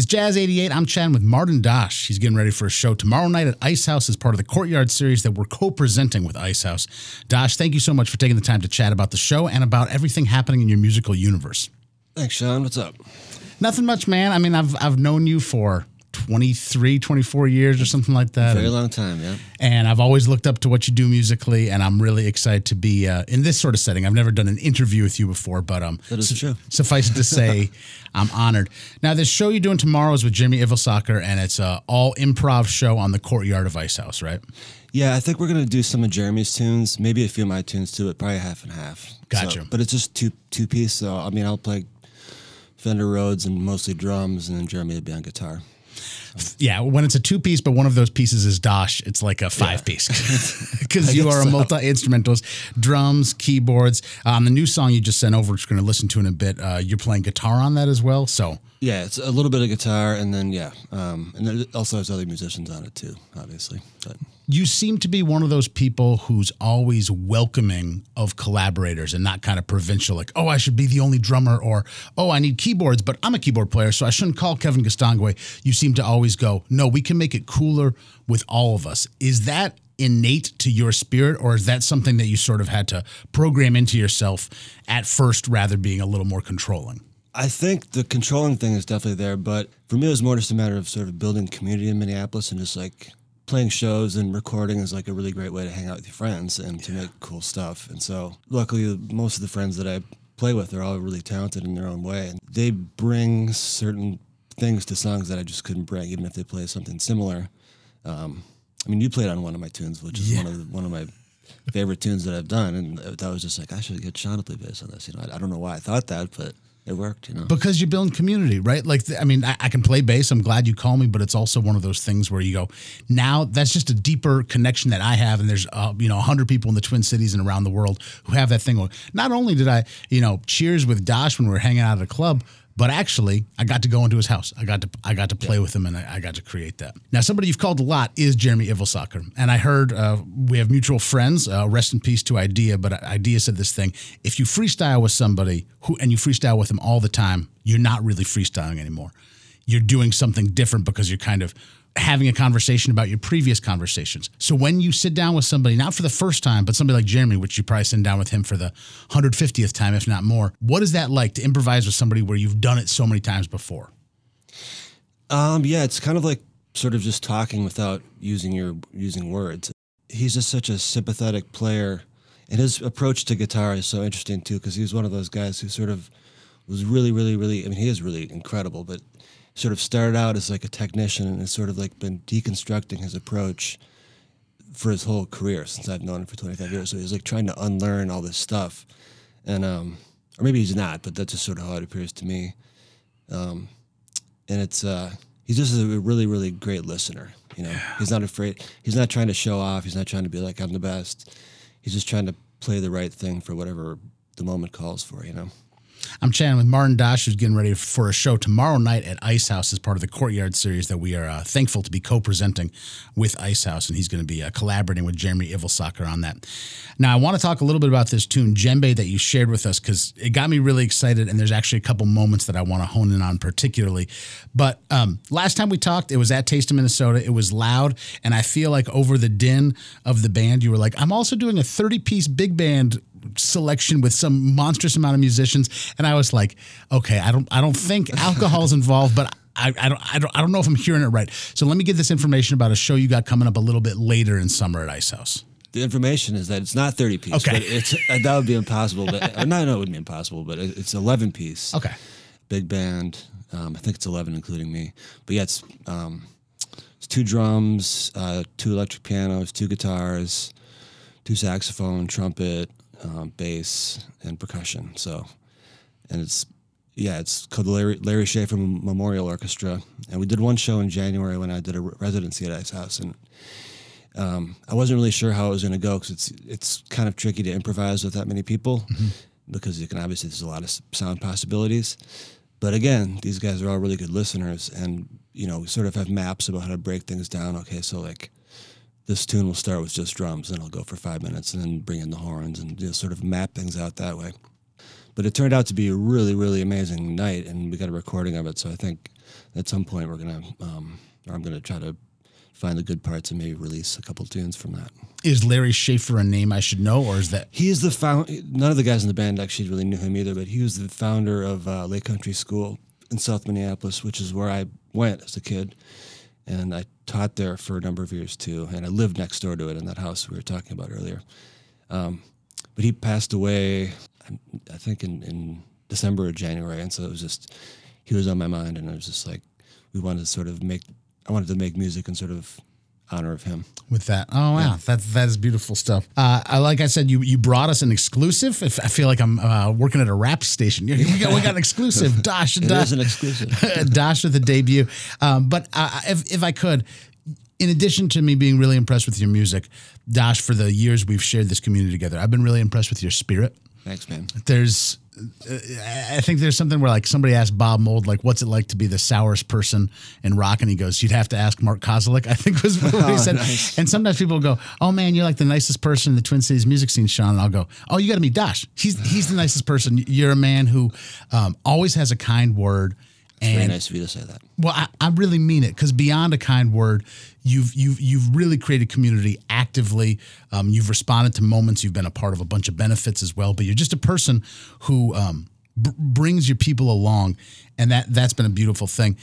It's Jazz 88. I'm chatting with Martin Dosh. He's getting ready for a show tomorrow night at Icehouse as part of the Courtyard series that we're co presenting with Icehouse. Dosh, thank you so much for taking the time to chat about the show and about everything happening in your musical universe. Thanks, Sean. What's up? Nothing much, man. I mean, I've, I've known you for 23, 24 years or something like that. Very and, long time, yeah. and I've always looked up to what you do musically, and I'm really excited to be uh, in this sort of setting. I've never done an interview with you before, but um, That is true. suffice it to say, I'm honored. Now, this show you're doing tomorrow is with Jimmy Ylvisaker, and it's a all improv show on the courtyard of Icehouse, right? Yeah, I think we're gonna do some of Jeremy's tunes, maybe a few of my tunes too, but probably half and half. Gotcha. So, but it's just two two piece. So I mean, I'll play Fender Rhodes and mostly drums, and then Jeremy will be on guitar. Yeah, when it's a two piece, but one of those pieces is Dosh, it's like a five piece because you are a multi instrumentalist, drums, keyboards. Um, the new song you just sent over, which we're going to listen to in a bit, uh, you're playing guitar on that as well. So Yeah, it's a little bit of guitar, and then yeah, um, and then it also has other musicians on it too, obviously. But you seem to be one of those people who's always welcoming of collaborators and not kind of provincial, like, oh, I should be the only drummer, or oh, I need keyboards, but I'm a keyboard player, so I shouldn't call Kevin Gastonguay. You seem to always go, no, we can make it cooler with all of us. Is that innate to your spirit, or is that something that you sort of had to program into yourself at first, rather being a little more controlling? I think the controlling thing is definitely there, but for me, it was more just a matter of sort of building community in Minneapolis and just like playing shows and recording is like a really great way to hang out with your friends and to make cool stuff. And so, luckily, most of the friends that I play with are all really talented in their own way, and they bring certain things to songs that I just couldn't bring, even if they play something similar. Um, I mean, you played on one of my tunes, which is one of the, one of my favorite tunes that I've done, and that was just like I should get Sean to play bass on this. You know, I, I don't know why I thought that, but it worked. You know. because you're building community, right? Like, I mean, I, I can play bass. I'm glad you call me, but it's also one of those things where you go, now that's just a deeper connection that I have. And there's, uh, you know, 100 people in the Twin Cities and around the world who have that thing. Not only did I, you know, cheers with Dosh when we were hanging out at a club, but actually, I got to go into his house. I got to I got to play with him, and I, I got to create that. Now, somebody you've called a lot is Jeremy Ylvisaker, and I heard uh, we have mutual friends. Uh, rest in peace to Idea, but Idea said this thing: if you freestyle with somebody who and you freestyle with them all the time, you're not really freestyling anymore. You're doing something different because you're kind of having a conversation about your previous conversations. So when you sit down with somebody, not for the first time, but somebody like Jeremy, which you probably sit down with him for the 150th time, if not more, what is that like to improvise with somebody where you've done it so many times before? Um, yeah, it's kind of like sort of just talking without using your using words. He's just such a sympathetic player, and his approach to guitar is so interesting too because he's one of those guys who sort of was really, really, really. I mean, he is really incredible, but sort of started out as like a technician and has sort of like been deconstructing his approach for his whole career since I've known him for 25 years. So he's like trying to unlearn all this stuff, and um, or maybe he's not, but that's just sort of how it appears to me. Um, and it's uh he's just a really really great listener you know? He's not afraid he's not trying to show off he's not trying to be like i'm the best. He's just trying to play the right thing for whatever the moment calls for you know I'm chatting with Martin Dosh, who's getting ready for a show tomorrow night at Icehouse as part of the Courtyard series that we are uh, thankful to be co-presenting with Icehouse, and he's going to be uh, collaborating with Jeremy Ylvisaker on that. Now, I want to talk a little bit about this tune, Djembe, that you shared with us because it got me really excited, and there's actually a couple moments that I want to hone in on particularly. But um, last time we talked, it was at Taste of Minnesota. It was loud, and I feel like over the din of the band, you were like, "I'm also doing a 30-piece big band." Selection with some monstrous amount of musicians and I was like okay I don't I don't think alcohol's involved but I, I don't I don't I don't know if I'm hearing it right. So let me get this information about a show you got coming up a little bit later in summer at Icehouse. The information is that it's not 30 piece Okay. but it's uh, that would be impossible but uh, no no it wouldn't be impossible but it's 11 piece. Okay. Big band um, i think it's 11 including me. But yeah it's um, it's two drums uh, two electric pianos two guitars two saxophone trumpet um, bass and percussion. So and it's yeah it's called the larry, larry schaefer from memorial orchestra. And we did one show in january when i did a residency at icehouse. And um, I wasn't really sure how it was going to go because it's it's kind of tricky to improvise with that many people because you can obviously there's a lot of sound possibilities. But again, these guys are all really good listeners, and you know, we sort of have maps about how to break things down. Okay, so like this tune will start with just drums, and it'll go for five minutes, and then bring in the horns, and just sort of map things out that way. But it turned out to be a really, really amazing night, and we got a recording of it. So I think at some point we're gonna, um, or I'm gonna try to find the good parts and maybe release a couple tunes from that. Is Larry Schaefer a name I should know, or is that He is the founder? None of the guys in the band actually really knew him either, but he was the founder of uh, Lake Country School in South Minneapolis, which is where I went as a kid, and I taught there for a number of years too. And I lived next door to it in that house we were talking about earlier. Um, but he passed away, I think in, in December or January, and so it was just he was on my mind, and I was just like we wanted to sort of make. I wanted to make music and sort of honor of him. with that? Oh wow, that that is beautiful stuff. Uh, I, like I said, you you brought us an exclusive. If I feel like I'm uh, working at a rap station, we got, we got an exclusive. Dosh, It Dosh, is an exclusive. Dosh with the debut. Um, but uh, if if I could. In addition to me being really impressed with your music, Dosh, for the years we've shared this community together, I've been really impressed with your spirit. Thanks, man. there's uh, I think there's something where like somebody asked Bob Mould like what's it like to be the sourest person in rock? And he goes you'd have to ask Mark Kozelek I think was what he Oh, said. nice. and sometimes people go oh man you're like the nicest person in the Twin Cities music scene Sean. And I'll go oh you got to meet Dosh. He's he's the nicest person. You're a man who um, always has a kind word Very nice of you to say that. well, I, I really mean it because beyond a kind word, you've you've you've really created community actively. Um, you've responded to moments. You've been a part of a bunch of benefits as well. But you're just a person who um, b- brings your people along, and that that's been a beautiful thing.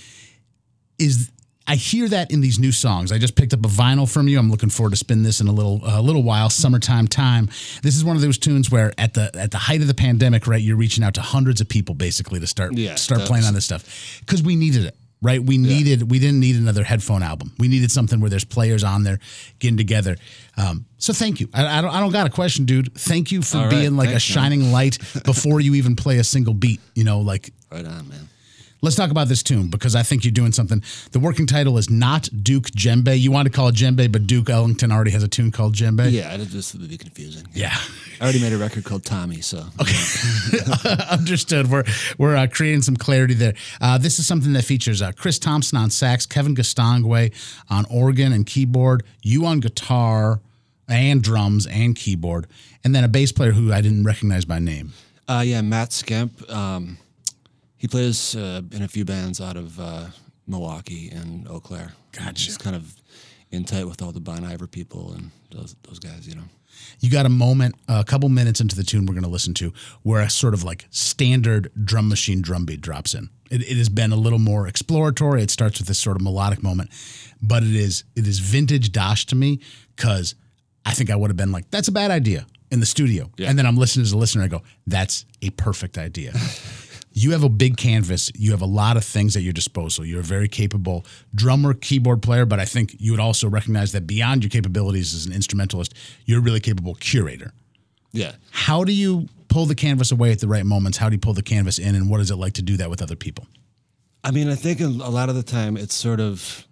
Is I hear that in these new songs. I just picked up a vinyl from you. I'm looking forward to spin this in a little a little while. Summertime time. This is one of those tunes where at the at the height of the pandemic, right, you're reaching out to hundreds of people basically to start Yeah, start playing on this stuff because we needed it. Right, we needed we didn't need another headphone album. We needed something where there's players on there getting together. Um, so thank you. I, I don't I don't got a question, dude. Thank you for All right, being like thanks, a man. shining light before you even play a single beat. You know, like Right on, man. Let's talk about this tune because I think you're doing something. The working title is not Duke Djembe. You want to call it Djembe, but Duke Ellington already has a tune called Djembe. Yeah, it just would be confusing. Yeah. I already made a record called Tommy, so Okay. Understood. We're we're uh, creating some clarity there. Uh, this is something that features uh, Chris Thompson on sax, Kevin Gastonguay on organ and keyboard, you on guitar and drums and keyboard, and then a bass player who I didn't recognize by name. Uh, yeah, Matt Skemp. Um, he plays uh, in a few bands out of uh, Milwaukee and Eau Claire. Gotcha. He's kind of in tight with all the Bon Iver people and those those guys, you know. You got a moment, a couple minutes into the tune we're going to listen to, where a sort of like standard drum machine drum beat drops in. It, it has been a little more exploratory. It starts with this sort of melodic moment, but it is it is vintage Dosh to me because I think I would have been like, "That's a bad idea" in the studio, Yeah. and then I'm listening as a listener. I go, "That's a perfect idea." you have a big canvas. You have a lot of things at your disposal. You're a very capable drummer, keyboard player, but I think you would also recognize that beyond your capabilities as an instrumentalist, you're a really capable curator. Yeah. How do you pull the canvas away at the right moments? How do you pull the canvas in, and what is it like to do that with other people? I mean, I think a a lot of the time it's sort of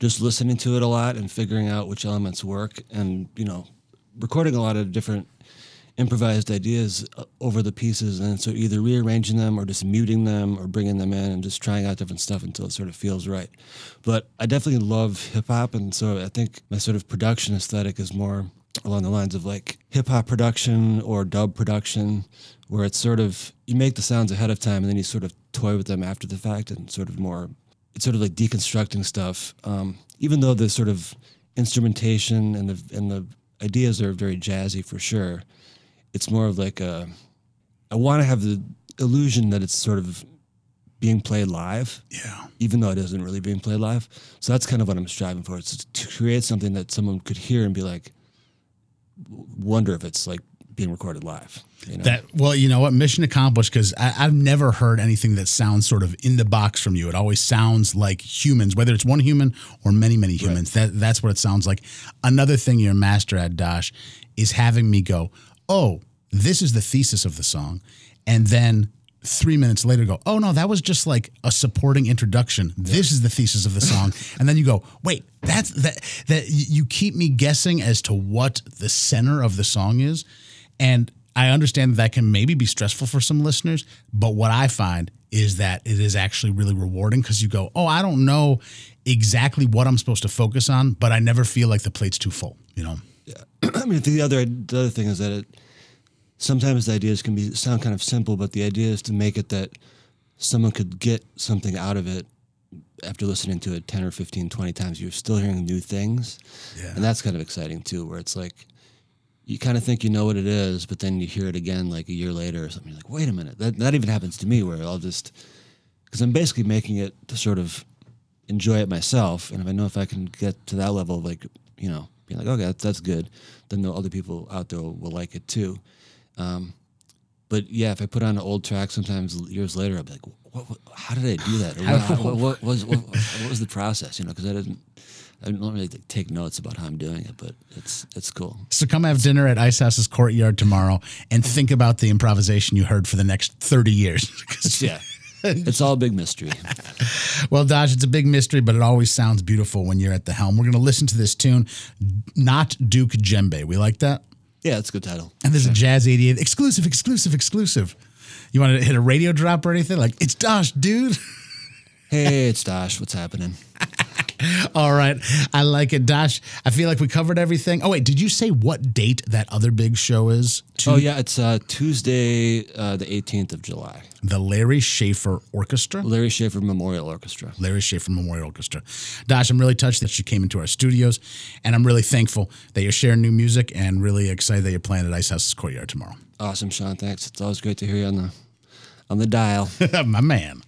just listening to it a lot and figuring out which elements work and, you know, recording a lot of different improvised ideas uh, over the pieces. And so either rearranging them or just muting them or bringing them in and just trying out different stuff until it sort of feels right. But I definitely love hip hop. And so I think my sort of production aesthetic is more along the lines of like hip hop production or dub production, where it's sort of you make the sounds ahead of time and then you sort of toy with them after the fact and sort of more it's sort of like deconstructing stuff. Um, even though the sort of instrumentation and the and the ideas are very jazzy for sure, it's more of like a I want to have the illusion that it's sort of being played live Yeah. even though it isn't really being played live. So that's kind of what I'm striving for. It's to create something that someone could hear and be like, wonder if it's like being recorded live. You know? That well, you know what? Mission accomplished because I've never heard anything that sounds sort of in the box from you. It always sounds like humans, whether it's one human or many, many humans. That that's what it sounds like. Another thing you're a master at, Dosh, is having me go, oh, this is the thesis of the song, and then three minutes later go, oh no, that was just like a supporting introduction. This is the thesis of the song, and then you go, wait, that's that that you keep me guessing as to what the center of the song is, and I understand that, that can maybe be stressful for some listeners, but what I find is that it is actually really rewarding because you go, oh, I don't know exactly what I'm supposed to focus on, but I never feel like the plate's too full, you know? I mean, the other the other thing is that it sometimes the ideas can be sound kind of simple, but the idea is to make it that someone could get something out of it after listening to it 10 or 15, 20 times, you're still hearing new things. Yeah. And that's kind of exciting too, where it's like, you kind of think you know what it is, but then you hear it again like a year later or something. You're like, wait a minute. That, that even happens to me where I'll just, because I'm basically making it to sort of enjoy it myself. And if I know if I can get to that level of like, you know, being like, okay, that's, that's good, then the other people out there will, will like it too. Um, but yeah, if I put on an old track, sometimes years later, I'll be like, what, what, how did I do that? What, what, was what, what was the process? You know, because I didn't. I don't really take notes about how I'm doing it, but it's it's cool. So come have dinner at Icehouse's courtyard tomorrow and think about the improvisation you heard for the next 30 years. Yeah, it's all a big mystery. well, Dosh, it's a big mystery, but it always sounds beautiful when you're at the helm. We're going to listen to this tune, Not Duke Djembe. We like that? Yeah, it's a good title. And there's a Jazz 88 exclusive, exclusive, exclusive. You want to hit a radio drop or anything? Like, it's Dosh, dude. Hey, it's Dosh. What's happening? All right. I like it. Dosh, I feel like we covered everything. Oh, wait. Did you say what date that other big show is? To Oh yeah, it's uh, Tuesday, uh, the 18th of July. The Larry Schaefer Orchestra? Larry Schaefer Memorial Orchestra. Larry Schaefer Memorial Orchestra. Dosh, I'm really touched that you came into our studios, and I'm really thankful that you're sharing new music and really excited that you're playing at Icehouse's Courtyard tomorrow. Awesome, Sean. Thanks. It's always great to hear you on the on the dial. My man.